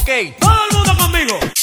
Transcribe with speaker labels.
Speaker 1: Ok, todo el mundo conmigo.